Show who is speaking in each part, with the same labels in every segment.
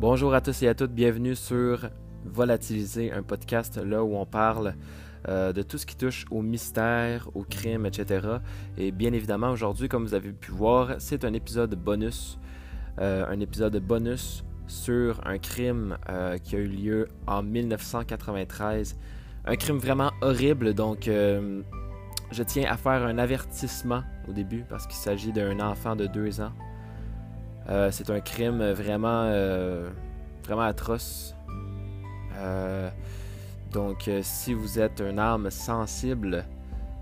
Speaker 1: Bonjour à tous et à toutes, bienvenue sur Volatiliser, un podcast là où on parle euh, de tout ce qui touche au mystère, au crime, etc. Et bien évidemment, aujourd'hui, comme vous avez pu voir, c'est un épisode bonus. Euh, un épisode bonus sur un crime euh, qui a eu lieu en 1993. Un crime vraiment horrible, donc je tiens à faire un avertissement au début parce qu'il s'agit d'un enfant de 2 ans. Euh, c'est un crime vraiment, euh, vraiment atroce. Euh, donc, si vous êtes un âme sensible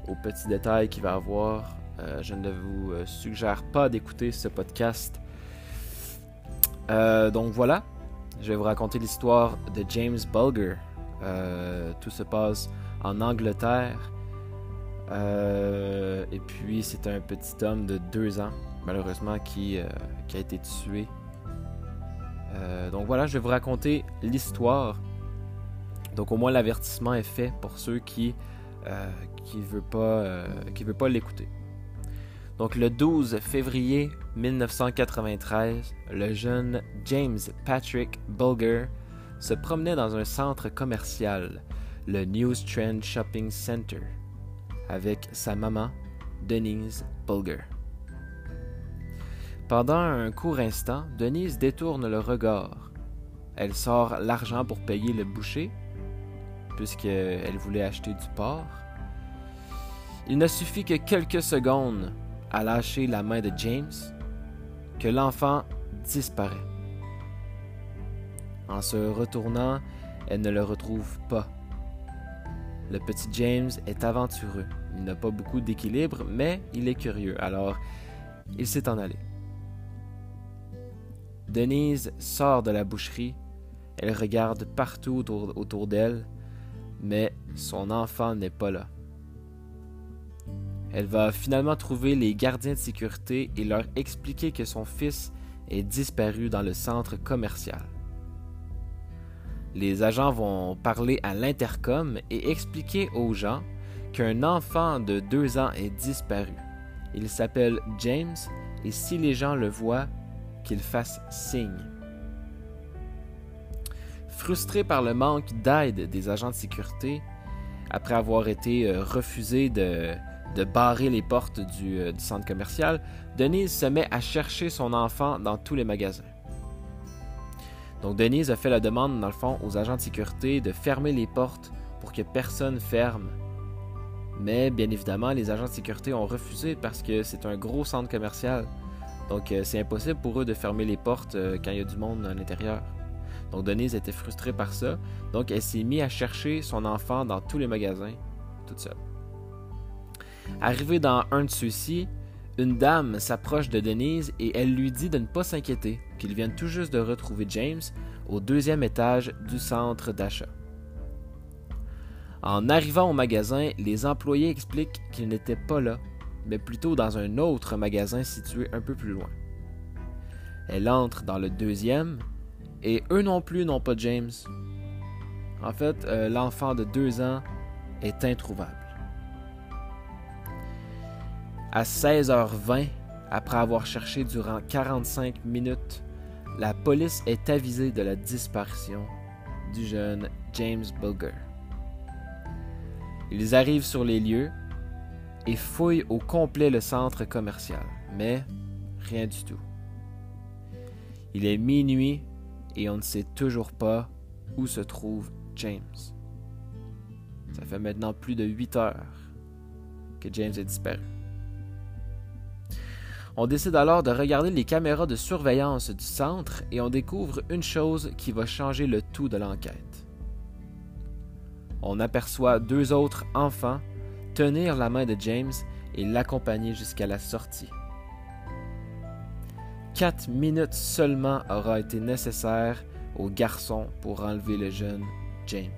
Speaker 1: aux petits détails qu'il va avoir, je ne vous suggère pas d'écouter ce podcast. donc voilà, je vais vous raconter l'histoire de James Bulger. tout se passe en Angleterre. et puis, c'est un petit homme de 2 ans malheureusement, qui, euh, qui a été tué. Euh, donc voilà, je vais vous raconter l'histoire. Donc au moins l'avertissement est fait pour ceux qui euh, qui veulent pas l'écouter. Donc le 12 février 1993, le jeune James Patrick Bulger se promenait dans un centre commercial, le News Trend Shopping Center, avec sa maman, Denise Bulger. Pendant un court instant, Denise détourne le regard. Elle sort l'argent pour payer le boucher, puisqu'elle voulait acheter du porc. Il ne suffit que quelques secondes à lâcher la main de James que l'enfant disparaît. En se retournant, elle ne le retrouve pas. Le petit James est aventureux. Il n'a pas beaucoup d'équilibre, mais il est curieux, alors il s'est en allé. Denise sort de la boucherie. Elle regarde partout autour, d'elle, mais son enfant n'est pas là. Elle va finalement trouver les gardiens de sécurité et leur expliquer que son fils est disparu dans le centre commercial. Les agents vont parler à l'intercom et expliquer aux gens qu'un enfant de deux ans est disparu. Il s'appelle James et si les gens le voient, qu'il fasse signe. Frustré par le manque d'aide des agents de sécurité, après avoir été euh, refusé de, barrer les portes euh, du, centre commercial, Denise se met à chercher son enfant dans tous les magasins. Donc Denise a fait la demande, dans le fond, aux agents de sécurité de fermer les portes pour que personne ferme. Mais bien évidemment, les agents de sécurité ont refusé parce que c'est un gros centre commercial. Donc, euh, c'est impossible pour eux de fermer les portes euh, quand il y a du monde à l'intérieur. Donc, Denise était frustrée par ça. Donc, elle s'est mise à chercher son enfant dans tous les magasins, toute seule. Arrivée dans un de ceux-ci, une dame s'approche de Denise et elle lui dit de ne pas s'inquiéter, qu'ils viennent tout juste de retrouver James au deuxième étage du centre d'achat. En arrivant au magasin, les employés expliquent qu'il n'était pas là mais plutôt dans un autre magasin situé un peu plus loin. Elle entre dans le deuxième, et eux non plus n'ont pas James. En fait, euh, l'enfant de deux ans est introuvable. À 16h20, après avoir cherché durant 45 minutes, la police est avisée de la disparition du jeune James Bulger. Ils arrivent sur les lieux et fouille au complet le centre commercial, mais rien du tout. Il est minuit et on ne sait toujours pas où se trouve James. Ça fait maintenant plus de 8 heures que James est disparu. On décide alors de regarder les caméras de surveillance du centre et on découvre une chose qui va changer le tout de l'enquête. On aperçoit deux autres enfants tenir la main de James et l'accompagner jusqu'à la sortie. Quatre minutes seulement aura été nécessaire au garçon pour enlever le jeune James.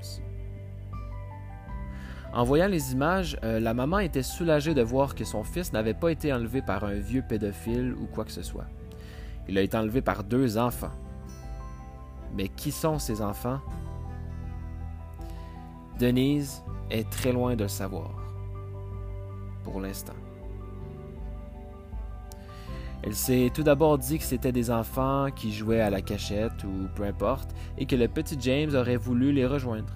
Speaker 1: En voyant les images, euh, la maman était soulagée de voir que son fils n'avait pas été enlevé par un vieux pédophile ou quoi que ce soit. Il a été enlevé par deux enfants. Mais qui sont ces enfants? Denise est très loin de le savoir pour l'instant. Elle s'est tout d'abord dit que c'était des enfants qui jouaient à la cachette ou peu importe, et que le petit James aurait voulu les rejoindre.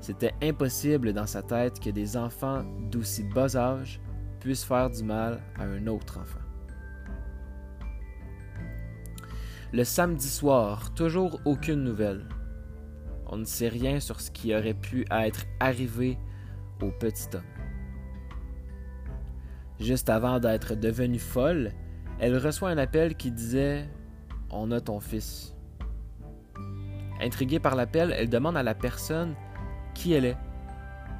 Speaker 1: C'était impossible dans sa tête que des enfants d'aussi bas âge puissent faire du mal à un autre enfant. Le samedi soir, toujours aucune nouvelle. On ne sait rien sur ce qui aurait pu être arrivé au petit homme. Juste avant d'être devenue folle, elle reçoit un appel qui disait On a ton fils. Intriguée par l'appel, elle demande à la personne qui elle est,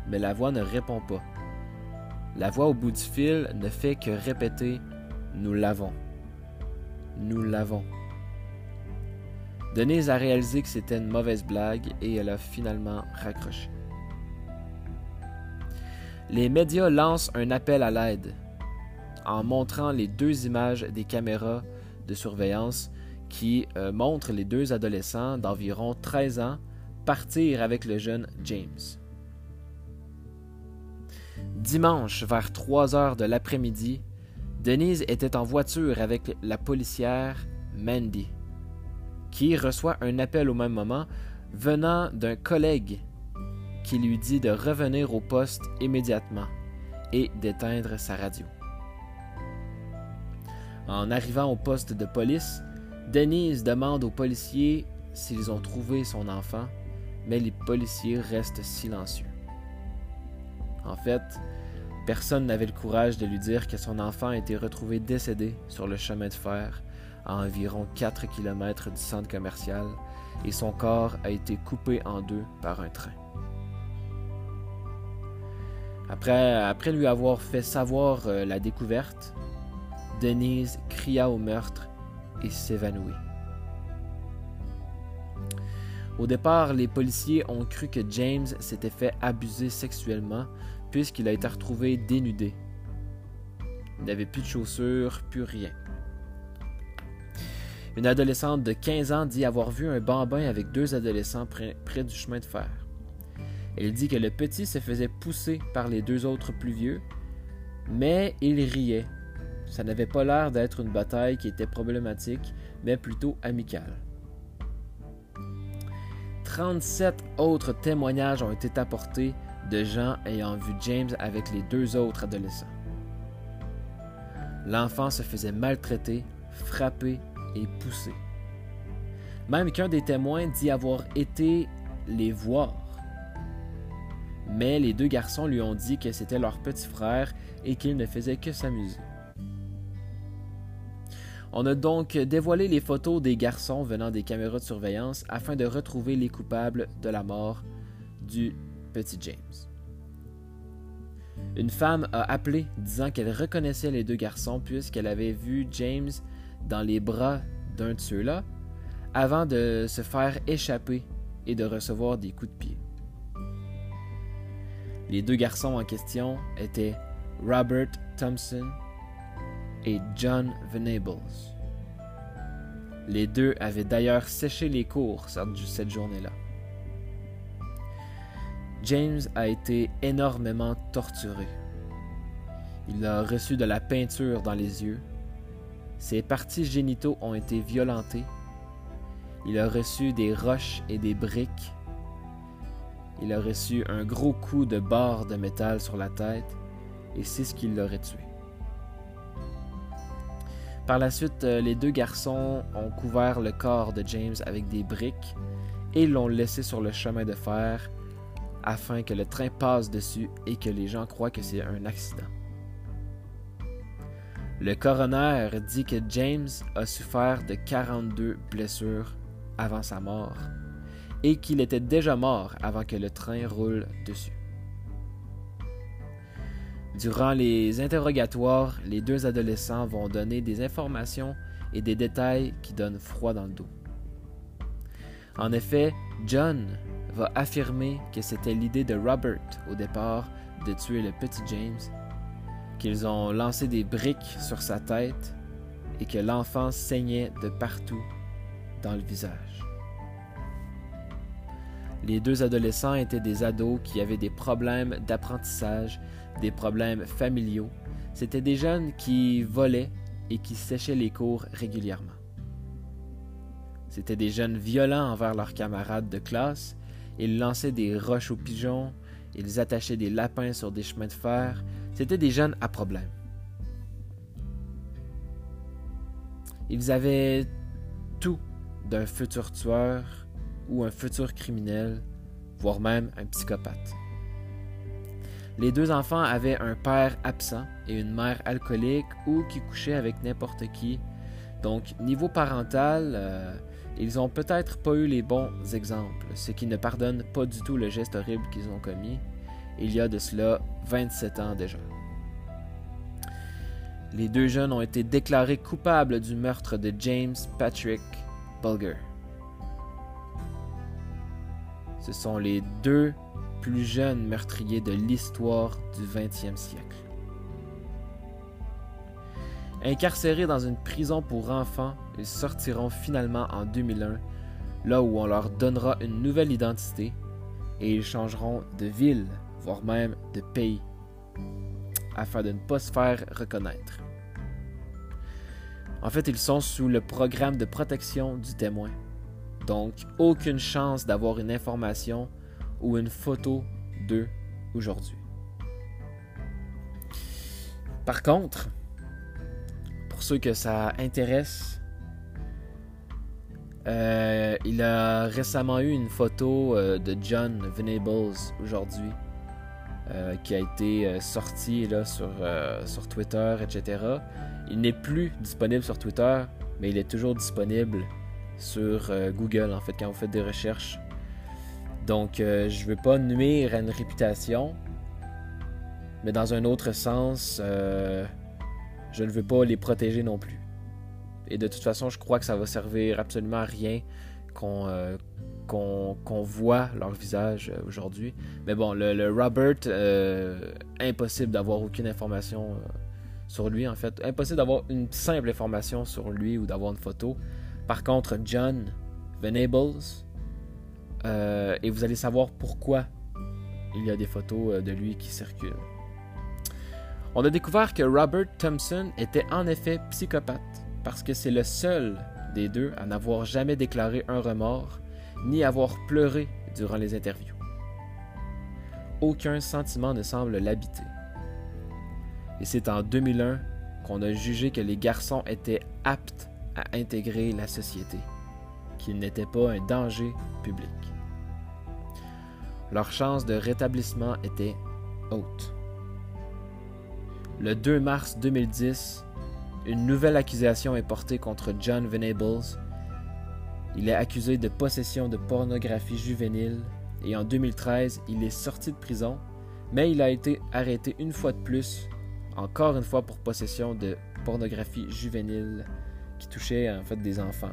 Speaker 1: mais la voix ne répond pas. La voix au bout du fil ne fait que répéter Nous l'avons. Nous l'avons. Denise a réalisé que c'était une mauvaise blague et elle a finalement raccroché. Les médias lancent un appel à l'aide en montrant les deux images des caméras de surveillance qui euh, montrent les deux adolescents d'environ 13 ans partir avec le jeune James. Dimanche, vers 3 heures de l'après-midi, Denise était en voiture avec la policière Mandy, qui reçoit un appel au même moment venant d'un collègue qui lui dit de revenir au poste immédiatement et d'éteindre sa radio. En arrivant au poste de police, Denise demande aux policiers s'ils ont trouvé son enfant, mais les policiers restent silencieux. En fait, personne n'avait le courage de lui dire que son enfant a été retrouvé décédé sur le chemin de fer à environ 4 km du centre commercial et son corps a été coupé en deux par un train. Après, lui avoir fait savoir euh, la découverte, Denise cria au meurtre et s'évanouit. Au départ, les policiers ont cru que James s'était fait abuser sexuellement puisqu'il a été retrouvé dénudé. Il n'avait plus de chaussures, plus rien. Une adolescente de 15 ans dit avoir vu un bambin avec deux adolescents près du chemin de fer. Elle dit que le petit se faisait pousser par les deux autres plus vieux, mais il riait ça n'avait pas l'air d'être une bataille qui était problématique, mais plutôt amicale. 37 autres témoignages ont été apportés de gens ayant vu James avec les deux autres adolescents. L'enfant se faisait maltraiter, frapper et pousser. Même qu'un des témoins dit avoir été les voir. Mais les deux garçons lui ont dit que c'était leur petit frère et qu'il ne faisait que s'amuser. On a donc dévoilé les photos des garçons venant des caméras de surveillance afin de retrouver les coupables de la mort du petit James. Une femme a appelé disant qu'elle reconnaissait les deux garçons puisqu'elle avait vu James dans les bras d'un de ceux-là avant de se faire échapper et de recevoir des coups de pied. Les deux garçons en question étaient Robert Thompson et John Venables. Les deux avaient d'ailleurs séché les cours cette journée-là. James a été énormément torturé. Il a reçu de la peinture dans les yeux. Ses parties génitaux ont été violentées. Il a reçu des roches et des briques. Il a reçu un gros coup de barre de métal sur la tête et c'est ce qui l'aurait tué. Par la suite, euh, les deux garçons ont couvert le corps de James avec des briques et l'ont laissé sur le chemin de fer afin que le train passe dessus et que les gens croient que c'est un accident. Le coroner dit que James a souffert de 42 blessures avant sa mort et qu'il était déjà mort avant que le train roule dessus. Durant les interrogatoires, les deux adolescents vont donner des informations et des détails qui donnent froid dans le dos. En effet, John va affirmer que c'était l'idée de Robert au départ de tuer le petit James, qu'ils ont lancé des briques sur sa tête et que l'enfant saignait de partout dans le visage. Les deux adolescents étaient des ados qui avaient des problèmes d'apprentissage des problèmes familiaux, C'étaient des jeunes qui volaient et qui séchaient les cours régulièrement. C'étaient des jeunes violents envers leurs camarades de classe. Ils lançaient des roches aux pigeons, ils attachaient des lapins sur des chemins de fer. C'étaient des jeunes à problème. Ils avaient tout d'un futur tueur ou un futur criminel, voire même un psychopathe. Les deux enfants avaient un père absent et une mère alcoolique ou qui couchait avec n'importe qui. Donc, niveau parental, euh, ils ont peut-être pas eu les bons exemples, ce qui ne pardonne pas du tout le geste horrible qu'ils ont commis, il y a de cela 27 ans déjà. Les deux jeunes ont été déclarés coupables du meurtre de James Patrick Bulger. Ce sont les deux plus jeunes meurtriers de l'histoire du 20e siècle. Incarcérés dans une prison pour enfants, ils sortiront finalement en 2001, là où on leur donnera une nouvelle identité et ils changeront de ville, voire même de pays, afin de ne pas se faire reconnaître. En fait, ils sont sous le programme de protection du témoin, donc aucune chance d'avoir une information ou une photo d'eux aujourd'hui. Par contre, pour ceux que ça intéresse, euh, il a récemment eu une photo euh, de John Venables aujourd'hui euh, qui a été sortie là, sur, sur Twitter, etc. Il n'est plus disponible sur Twitter, mais il est toujours disponible sur Google en fait quand vous faites des recherches. Donc je ne veux pas nuire à une réputation, mais dans un autre sens, je ne veux pas les protéger non plus. Et de toute façon, je crois que ça va servir absolument à rien qu'on euh, voit leur visage euh, aujourd'hui. Mais bon, le, Robert, euh, impossible d'avoir aucune information sur lui en fait. Impossible d'avoir une simple information sur lui ou d'avoir une photo. Par contre, John Venables, et vous allez savoir pourquoi il y a des photos de lui qui circulent. On a découvert que Robert Thompson était en effet psychopathe parce que c'est le seul des deux à n'avoir jamais déclaré un remords ni avoir pleuré durant les interviews. Aucun sentiment ne semble l'habiter. Et c'est en 2001 qu'on a jugé que les garçons étaient aptes à intégrer la société, qu'ils n'étaient pas un danger public. Leur chance de rétablissement était haute. Le 2 mars 2010, une nouvelle accusation est portée contre John Venables. Il est accusé de possession de pornographie juvénile et en 2013, il est sorti de prison, mais il a été arrêté une fois de plus, encore une fois pour possession de pornographie juvénile qui touchait en fait des enfants.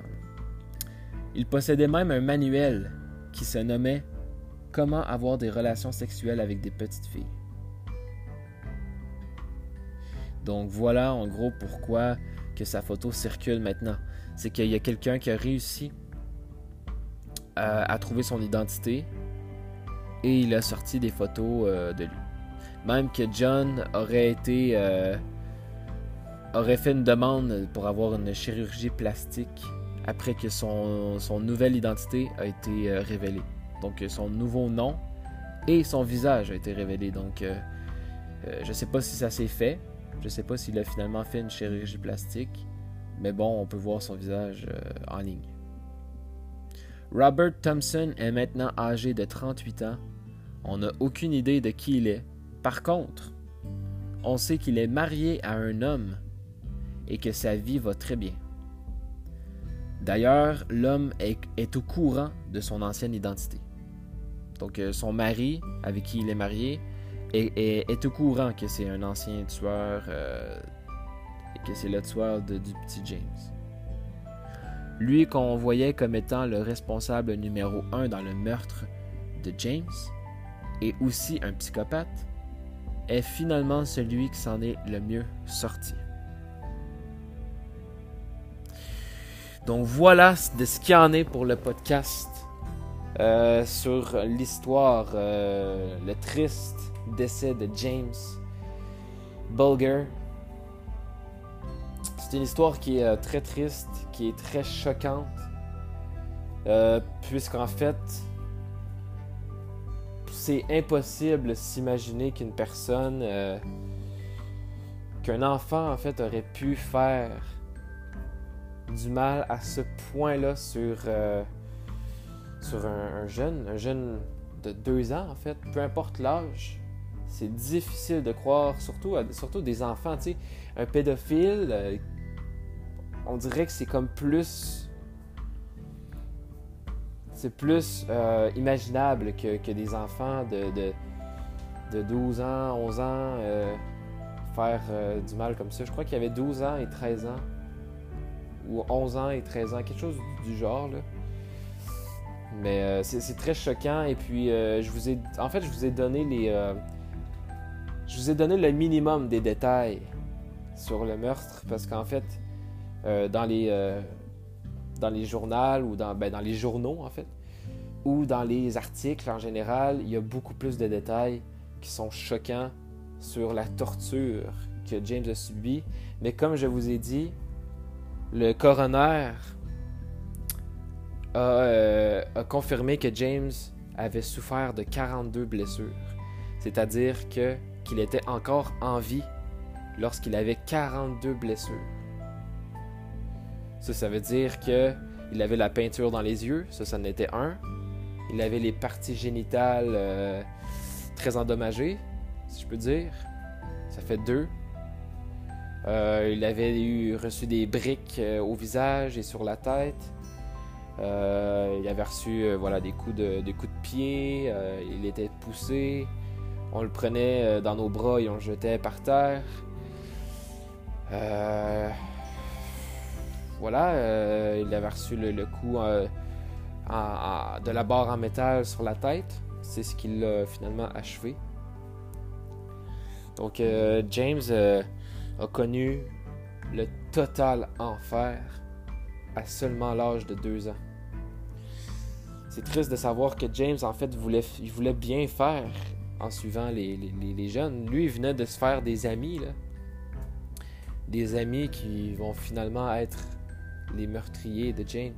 Speaker 1: Il possédait même un manuel qui se nommait Comment avoir des relations sexuelles avec des petites filles. Donc voilà en gros pourquoi que sa photo circule maintenant. C'est qu'il y a quelqu'un qui a réussi à, trouver son identité et il a sorti des photos euh, de lui. Même que John aurait été euh, aurait fait une demande pour avoir une chirurgie plastique après que son, nouvelle identité a été euh, révélée. Donc son nouveau nom et son visage a été révélé. Donc je ne sais pas si ça s'est fait, je sais pas s'il a finalement fait une chirurgie plastique, mais bon, on peut voir son visage euh, en ligne. Robert Thompson est maintenant âgé de 38 ans. On n'a aucune idée de qui il est. Par contre, on sait qu'il est marié à un homme et que sa vie va très bien. D'ailleurs, l'homme est, au courant de son ancienne identité. Donc, euh, son mari, avec qui il est marié, est, au courant que c'est un ancien tueur euh, et que c'est le tueur du petit James. Lui qu'on voyait comme étant le responsable numéro un dans le meurtre de James et aussi un psychopathe est finalement celui qui s'en est le mieux sorti. Donc voilà de ce qu'il y en est pour le podcast euh, sur l'histoire, euh, le triste décès de James Bulger, C'est une histoire qui est très triste, qui est très choquante, euh, puisqu'en fait, c'est impossible de s'imaginer qu'une personne, euh, qu'un enfant en fait aurait pu faire du mal à ce point-là sur, euh, sur un, jeune, un jeune de deux ans en fait, peu importe l'âge. C'est difficile de croire, surtout, surtout des enfants. Un pédophile, on dirait que c'est comme plus c'est plus euh, imaginable que, des enfants de, de, 12 ans, 11 ans euh, faire euh, du mal comme ça. Je crois qu'il y avait 12 ans et 13 ans. Ou 11 ans et 13 ans, quelque chose du genre. Là. Mais c'est très choquant. Et puis, je vous ai. En fait, je vous ai donné les. je vous ai donné le minimum des détails sur le meurtre. Parce qu'en fait, dans les dans les journaux ou dans, ben, dans les journaux, en fait, ou dans les articles en général, il y a beaucoup plus de détails qui sont choquants sur la torture que James a subie. Mais comme je vous ai dit, le coroner a, euh, a confirmé que James avait souffert de 42 blessures. C'est-à-dire que qu'il était encore en vie lorsqu'il avait 42 blessures. Ça, ça veut dire que il avait la peinture dans les yeux, ça, ça en était un. Il avait les parties génitales euh, très endommagées, si je peux dire. Ça fait deux. Euh, il avait eu, reçu des briques euh, au visage et sur la tête. il avait reçu des, coups de, pied. il était poussé. On le prenait dans nos bras et on le jetait par terre. voilà, il avait reçu le, coup de la barre en métal sur la tête. C'est ce qui l'a finalement achevé. Donc euh, James euh, a connu le total enfer à seulement l'âge de deux ans. C'est triste de savoir que James, en fait, voulait, il voulait bien faire en suivant les, les, jeunes. Lui, il venait de se faire des amis, là. Des amis qui vont finalement être les meurtriers de James.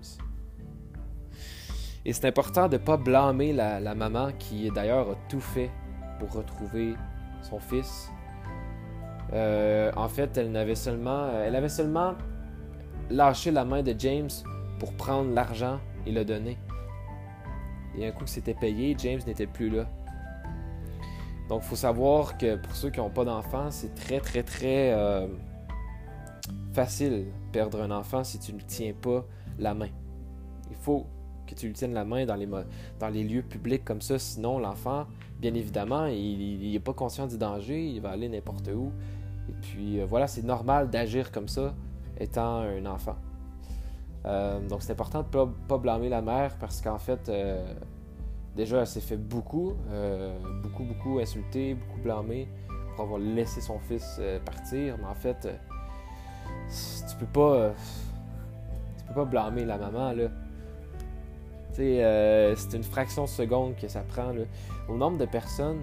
Speaker 1: Et c'est important de ne pas blâmer la, maman qui d'ailleurs a tout fait pour retrouver son fils. Euh, en fait, elle n'avait seulement, elle avait seulement lâché la main de James pour prendre l'argent et le donner. Et un coup que c'était payé, James n'était plus là. Donc, faut savoir que pour ceux qui n'ont pas d'enfants, c'est très, très, très euh, facile perdre un enfant si tu ne tiens pas la main. Il faut que tu lui tiennes la main dans les, dans les lieux publics comme ça. Sinon, l'enfant, bien évidemment, il n'est pas conscient du danger, il va aller n'importe où. Et puis euh, voilà, c'est normal d'agir comme ça étant un enfant. Euh, donc c'est important de ne pas, blâmer la mère parce qu'en fait, euh, déjà, elle s'est fait beaucoup, beaucoup, beaucoup insulter, beaucoup blâmer pour avoir laissé son fils partir. Mais en fait, tu peux pas. tu peux pas blâmer la maman, là. C'est une fraction de seconde que ça prend. Au nombre de personnes,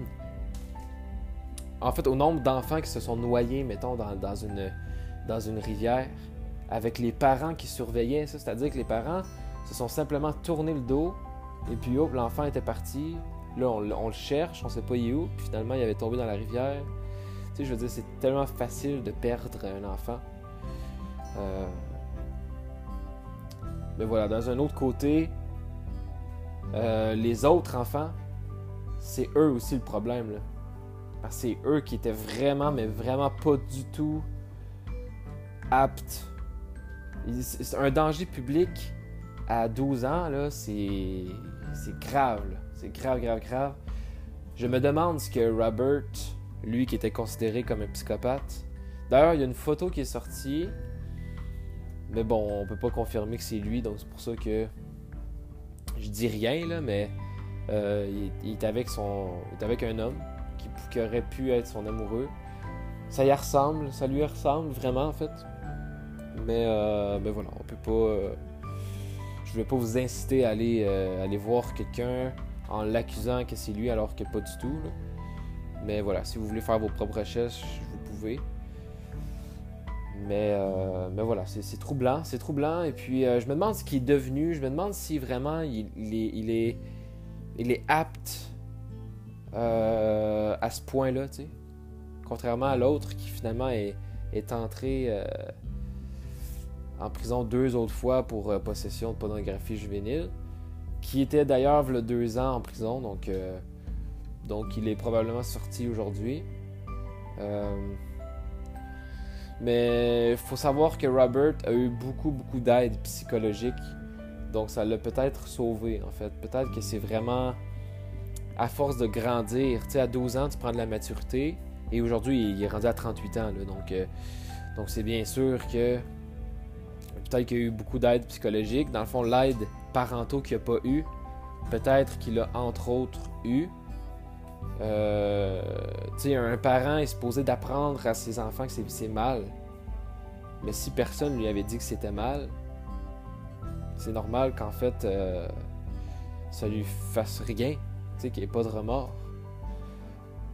Speaker 1: en fait, au nombre d'enfants qui se sont noyés, mettons, dans, une, dans une rivière, avec les parents qui surveillaient ça, c'est-à-dire que les parents se sont simplement tournés le dos, et puis hop, l'enfant était parti. Là, on, le cherche, on sait pas où, puis finalement, il avait tombé dans la rivière. Tu sais, je veux dire, c'est tellement facile de perdre un enfant. Euh, mais voilà, dans un autre côté, euh, les autres enfants, c'est eux aussi le problème. Là. C'est eux qui étaient vraiment, mais vraiment pas du tout aptes. C'est un danger public à 12 ans, là, c'est, grave. C'est grave, grave, grave. Je me demande ce que Robert, lui qui était considéré comme un psychopathe. D'ailleurs, il y a une photo qui est sortie. Mais bon, on peut pas confirmer que c'est lui, donc c'est pour ça que je dis rien, là, mais euh, il, est avec son, est avec un homme qui, aurait pu être son amoureux. Ça y ressemble, ça lui ressemble vraiment en fait. Mais, euh, voilà, on peut pas. Euh, je vais pas vous inciter à aller, aller voir quelqu'un en l'accusant que c'est lui alors que pas du tout. Mais voilà, si vous voulez faire vos propres recherches, vous pouvez. Mais, euh, mais voilà, c'est troublant, c'est troublant. Et puis, euh, je me demande ce qu'il est devenu. Je me demande si vraiment il, est, il est apte à ce point-là, tu sais. Contrairement à l'autre qui finalement est, est entré en prison deux autres fois pour possession de pornographie juvénile, qui était d'ailleurs il deux ans en prison, donc, donc il est probablement sorti aujourd'hui. Mais il faut savoir que Robert a eu beaucoup, beaucoup d'aide psychologique. Donc ça l'a peut-être sauvé, en fait. Peut-être que c'est vraiment à force de grandir. Tu sais, à 12 ans, tu prends de la maturité. Et aujourd'hui, il est rendu à 38 ans. donc, euh, donc c'est bien sûr que peut-être qu'il y a eu beaucoup d'aide psychologique. Dans le fond, l'aide parentaux qu'il n'a pas eu, peut-être qu'il a entre autres eu. Euh, un parent est supposé d'apprendre à ses enfants que c'est mal. Mais si personne lui avait dit que c'était mal, c'est normal qu'en fait, euh, ça lui fasse rien, qu'il n'y ait pas de remords.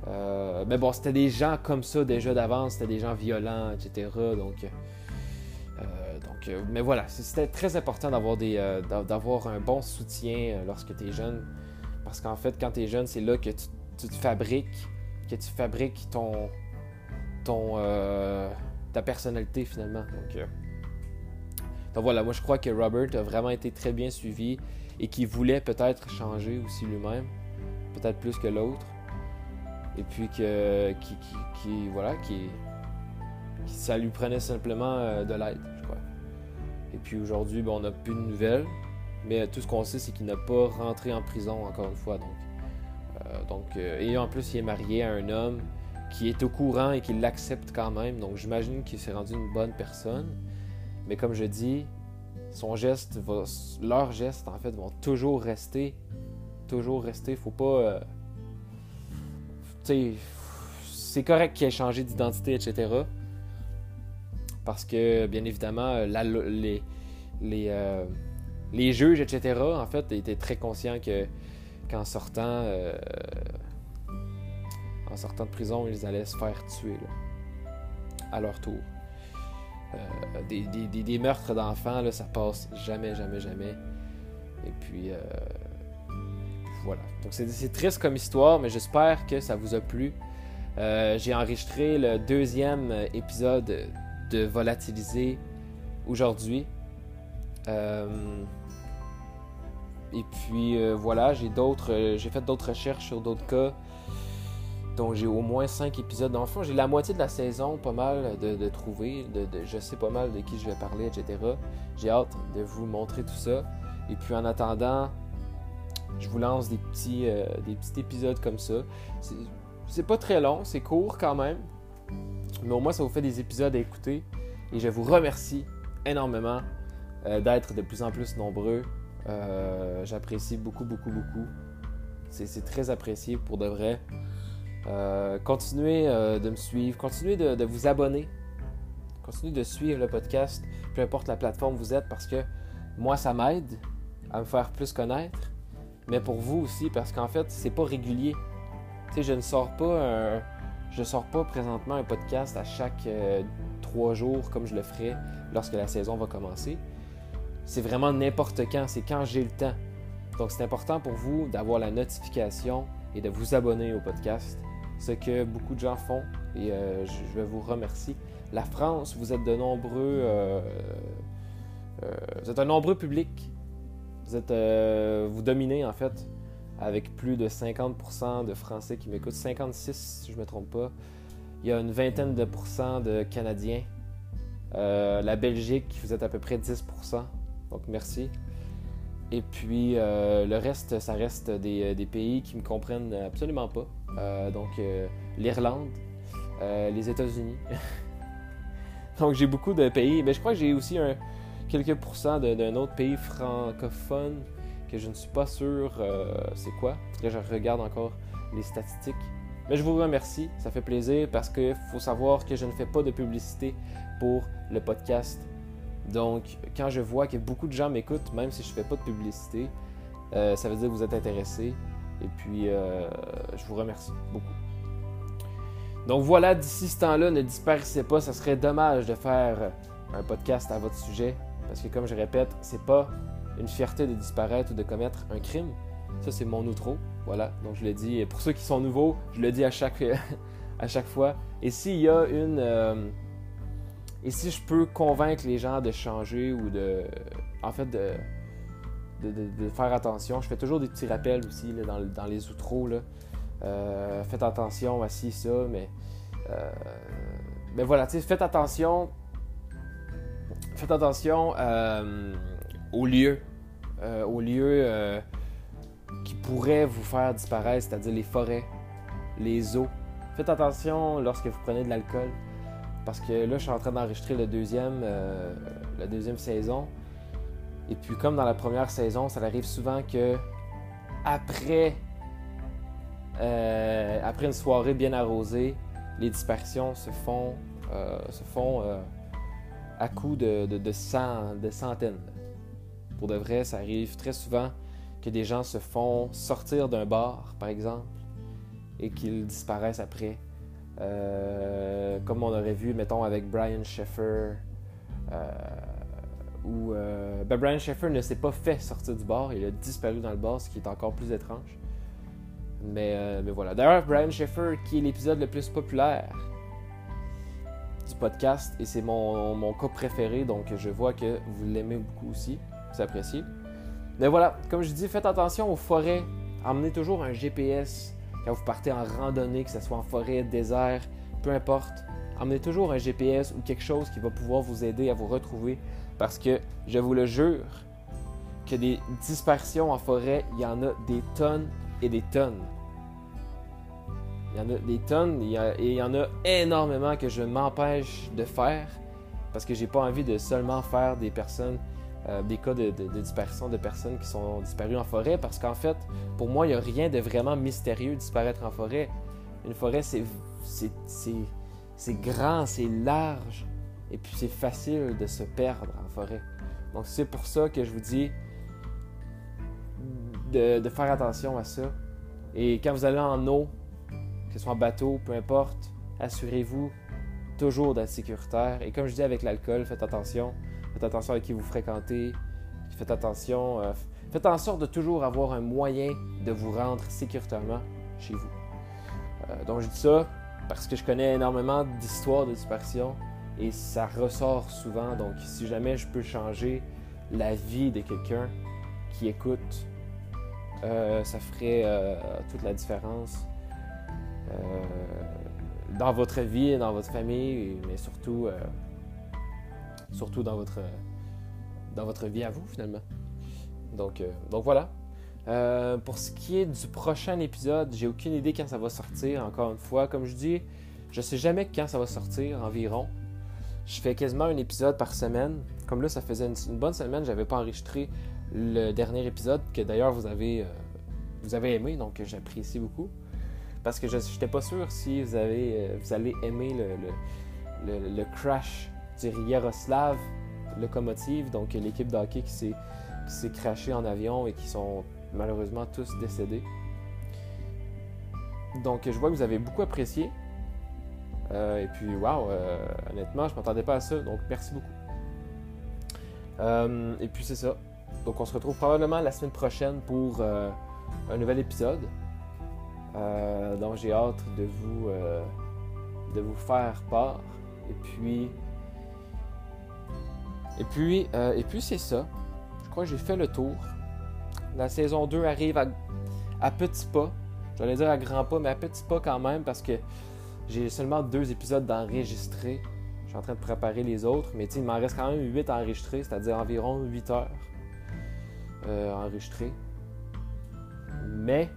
Speaker 1: Euh, mais bon, c'était des gens comme ça déjà d'avance, c'était des gens violents, etc. Donc, donc mais voilà, c'était très important d'avoir un bon soutien lorsque tu es jeune. Parce qu'en fait, quand tu es jeune, c'est là que tu tu te fabriques, que tu fabriques ton, ton, euh, ta personnalité finalement. Euh, donc, voilà, moi je crois que Robert a vraiment été très bien suivi et qu'il voulait peut-être changer aussi lui-même, peut-être plus que l'autre. Et puis que, qui, voilà, qui, ça lui prenait simplement euh, de l'aide, je crois. Et puis aujourd'hui, ben, on n'a plus de nouvelles, mais tout ce qu'on sait, c'est qu'il n'a pas rentré en prison encore une fois. Donc, euh, donc, euh, et en plus, il est marié à un homme qui est au courant et qui l'accepte quand même. Donc, j'imagine qu'il s'est rendu une bonne personne. Mais comme je dis, son geste leurs gestes en fait vont toujours rester, toujours rester. Faut pas, euh, c'est correct qu'il ait changé d'identité, etc. Parce que bien évidemment, les, les, les juges, etc. En fait, étaient très conscients que qu'en sortant, euh, en sortant de prison, ils allaient se faire tuer à leur tour. Euh, des, meurtres d'enfants, ça passe jamais, jamais, jamais. Et puis, euh. Donc, c'est triste comme histoire, mais j'espère que ça vous a plu. J'ai enregistré le deuxième épisode de Volatiliser aujourd'hui. Et puis euh, voilà, j'ai d'autres, euh, j'ai fait d'autres recherches sur d'autres cas. Donc j'ai au moins 5 épisodes. Dans j'ai la moitié de la saison, pas mal de, trouver. Je sais pas mal de qui je vais parler, etc. J'ai hâte de vous montrer tout ça. Et puis en attendant, je vous lance des petits, euh, des petits épisodes comme ça. C'est pas très long, c'est court quand même. Mais au moins, ça vous fait des épisodes à écouter. Et je vous remercie énormément d'être de plus en plus nombreux euh, j'apprécie beaucoup, beaucoup, beaucoup. C'est très apprécié pour de vrai. Euh, continuez euh, de me suivre, continuez de, vous abonner, continuez de suivre le podcast, peu importe la plateforme où vous êtes, parce que moi, ça m'aide à me faire plus connaître, mais pour vous aussi, parce qu'en fait, c'est pas régulier. Tu sais, je ne sors pas je sors pas présentement un podcast à chaque trois jours comme je le ferai lorsque la saison va commencer c'est vraiment n'importe quand, c'est quand j'ai le temps. Donc c'est important pour vous d'avoir la notification et de vous abonner au podcast, ce que beaucoup de gens font et euh, je vous remercier. La France, vous êtes de nombreux, euh, euh, vous êtes un nombreux public. Vous êtes, vous dominez en fait avec plus de 50% de Français qui m'écoutent, 56 si je ne me trompe pas. Il y a une vingtaine de pourcents de Canadiens. la Belgique, vous êtes à peu près 10%. Donc merci. Et puis euh, le reste, ça reste des, euh, pays qui me comprennent absolument pas. Euh, donc l'Irlande, les États-Unis. donc j'ai beaucoup de pays. Mais je crois que j'ai aussi un, quelques pourcents d'un autre pays francophone que je ne suis pas sûr c'est quoi. que je regarde encore les statistiques. Mais je vous remercie, ça fait plaisir parce qu'il faut savoir que je ne fais pas de publicité pour le podcast donc, quand je vois que beaucoup de gens m'écoutent, même si je ne fais pas de publicité, euh, ça veut dire que vous êtes intéressés. Et puis, euh, je vous remercie beaucoup. Donc voilà, d'ici ce temps-là, ne disparaissez pas. Ça serait dommage de faire un podcast à votre sujet. Parce que comme je répète, c'est pas une fierté de disparaître ou de commettre un crime. Ça, c'est mon outro. Voilà. Donc je le dis. Pour ceux qui sont nouveaux, je le dis à chaque, à chaque fois. Et s'il y a une. Euh, et si je peux convaincre les gens de changer ou de. En fait, de. De, faire attention. Je fais toujours des petits rappels aussi dans, les outros. Euh, faites attention à ci, ça, mais. Euh, mais voilà, faites attention. Faites attention euh, aux lieux. aux lieux qui pourraient vous faire disparaître, c'est-à-dire les forêts, les eaux. Faites attention lorsque vous prenez de l'alcool. Parce que là, je suis en train d'enregistrer le deuxième, la deuxième saison. Et puis, comme dans la première saison, ça arrive souvent que après euh, après une soirée bien arrosée, les disparitions se font, euh, se font euh, à coups de, de, de, centaines. Pour de vrai, ça arrive très souvent que des gens se font sortir d'un bar, par exemple, et qu'ils disparaissent après. comme on aurait vu, mettons, avec Brian Sheffer, où ben Brian Sheffer ne s'est pas fait sortir du bar, il a disparu dans le bar, ce qui est encore plus étrange. Euh, mais, voilà. D'ailleurs, Brian Schaeffer, qui est l'épisode le plus populaire podcast, et c'est mon, mon cas préféré, donc je vois que vous l'aimez beaucoup aussi. Vous appréciez. Mais voilà, comme je dis, faites attention aux forêts. Emmenez toujours un GPS quand vous partez en randonnée, que ce soit en forêt, désert, peu importe. Emmenez toujours un GPS ou quelque chose qui va pouvoir vous aider à vous retrouver. Parce que, je vous le jure, que des dispersions en forêt, il y en a des tonnes et des tonnes. Il y en a des tonnes et il y en a énormément que je m'empêche de faire parce que j'ai pas envie de seulement faire des personnes, euh, des cas de, disparition de personnes qui sont disparues en forêt parce qu'en fait, pour moi, il n'y a rien de vraiment mystérieux disparaître en forêt. Une forêt, c'est, c'est, grand, c'est large et puis c'est facile de se perdre en forêt. Donc c'est pour ça que je vous dis, de, faire attention à ça. Et quand vous allez en eau, que ce soit en bateau, peu importe, assurez-vous toujours d'être sécuritaire. Et comme je dis avec l'alcool, faites attention. Faites attention à qui vous fréquentez. Faites attention. Euh, faites en sorte de toujours avoir un moyen de vous rendre sécuritairement chez vous. Euh, donc je dis ça parce que je connais énormément d'histoires de disparition et ça ressort souvent. Donc si jamais je peux changer la vie de quelqu'un qui écoute euh, ça ferait toute la différence dans votre vie, dans votre famille, mais surtout, surtout dans, votre, dans votre vie à vous finalement. Donc, donc voilà. pour ce qui est du prochain épisode, j'ai aucune idée quand ça va sortir. Encore une fois, comme je dis, je sais jamais quand ça va sortir environ. Je fais quasiment un épisode par semaine. Comme là, ça faisait une, bonne semaine, j'avais pas enregistré le dernier épisode, que d'ailleurs vous avez, euh, vous avez aimé, donc j'apprécie beaucoup. Parce que je n'étais pas sûr si vous, avez, euh, vous allez aimer le, crash du Yaroslav Locomotive, donc l'équipe d'hockey qui s'est, qui crashée en avion et qui sont malheureusement tous décédés. Donc je vois que vous avez beaucoup apprécié. Euh, et puis, waouh, honnêtement, je ne m'attendais pas à ça, donc merci beaucoup. et puis c'est ça. Donc on se retrouve probablement la semaine prochaine pour euh, un nouvel épisode. Euh, donc j'ai hâte de vous, euh, de vous faire part. Et puis. Et puis, et puis c'est ça. Je crois que j'ai fait le tour. La saison 2 arrive à, petits pas. J'allais dire à grands pas, mais à petits pas quand même parce que j'ai seulement deux épisodes d'enregistrer. Je suis en train de préparer les autres, mais il m'en reste quand même 8 à enregistrer, c'est-à-dire environ 8 heures. Euh, enregistré. Mais,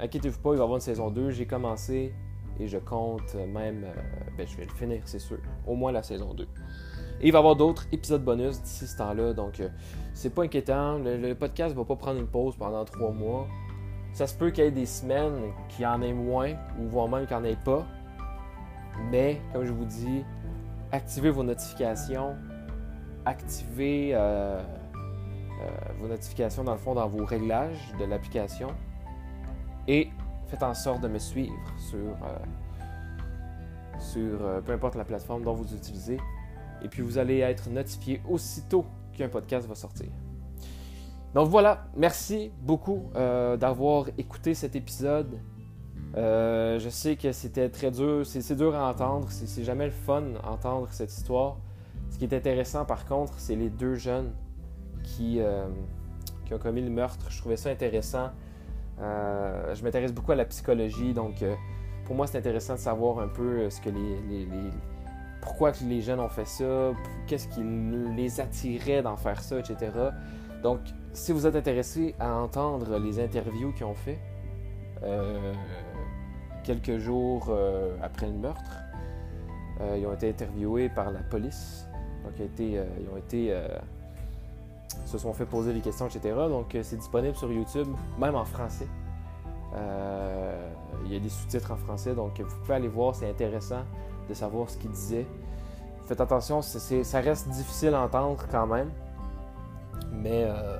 Speaker 1: inquiétez-vous pas, il va y avoir une saison 2. J'ai commencé et je compte même. Euh, ben, je vais le finir, c'est sûr. Au moins la saison 2. Et il va y avoir d'autres épisodes bonus d'ici ce temps-là. Donc, euh, c'est pas inquiétant. Le, podcast va pas prendre une pause pendant trois mois. Ça se peut qu'il y ait des semaines qu'il y en ait moins, ou voire même qu'il n'y en ait pas. Mais, comme je vous dis, activez vos notifications. Activez. Euh, vos notifications dans le fond dans vos réglages de l'application et faites en sorte de me suivre sur, euh, sur peu importe la plateforme dont vous utilisez. Et puis vous allez être notifié aussitôt qu'un podcast va sortir. Donc voilà, merci beaucoup d'avoir écouté cet épisode. je sais que c'était très dur, c'est dur à entendre, c'est jamais le fun d'entendre cette histoire. Ce qui est intéressant par contre, c'est les deux jeunes qui, qui ont commis le meurtre. Je trouvais ça intéressant. Euh, je m'intéresse beaucoup à la psychologie, donc euh, pour moi c'est intéressant de savoir un peu euh, pourquoi les jeunes ont fait ça, qu'est-ce qui les attirait d'en faire ça, etc. Donc, si vous êtes intéressé à entendre les interviews qu'ils ont fait quelques jours après le meurtre, ils ont été interviewés par la police. Donc, ils ont été se sont fait poser des questions, etc. Donc, euh, c'est disponible sur YouTube, même en français. Euh, il y a des sous-titres en français, donc vous pouvez aller voir, c'est intéressant de savoir ce qu'il disait. Faites attention, ça reste difficile à entendre quand même, mais, euh,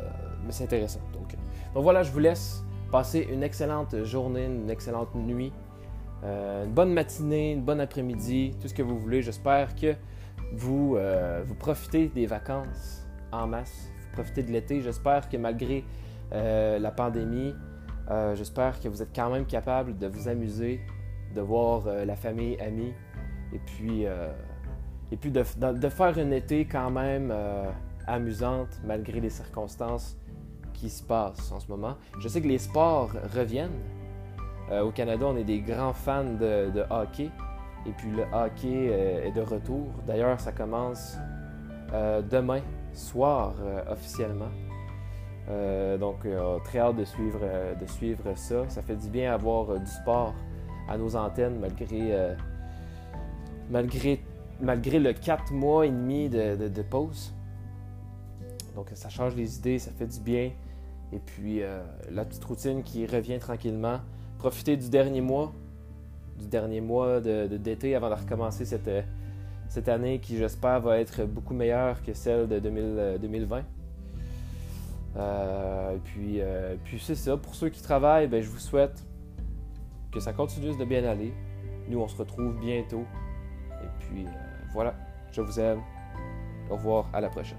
Speaker 1: c'est intéressant. Donc, donc voilà, je vous laisse passer une excellente journée, une excellente nuit, une bonne matinée, une bonne après-midi, tout ce que vous voulez. J'espère que vous, vous profitez des vacances en masse profiter de l'été. J'espère que malgré euh, la pandémie, euh, j'espère que vous êtes quand même capable de vous amuser, de voir euh, la famille, amis, et puis, et puis de, faire une été quand même amusante malgré les circonstances qui se passent en ce moment. Je sais que les sports reviennent. au Canada, on est des grands fans de, de hockey. Et puis le hockey est de retour. D'ailleurs, ça commence demain soir euh, officiellement. Euh, donc, euh, très hâte de suivre, de suivre ça. Ça fait du bien avoir du sport à nos antennes malgré, malgré, malgré le 4 mois et demi de, pause. Donc, ça change les idées, ça fait du bien. Et puis, la petite routine qui revient tranquillement. Profiter du dernier mois, du dernier mois d'été avant de recommencer cette cette année qui, j'espère, va être beaucoup meilleure que celle de 2020. Euh, euh, puis, euh, puis c'est ça. Pour ceux qui travaillent, ben, je vous souhaite que ça continue de bien aller. Nous, on se retrouve bientôt. Et puis voilà, je vous aime. Au revoir, à la prochaine.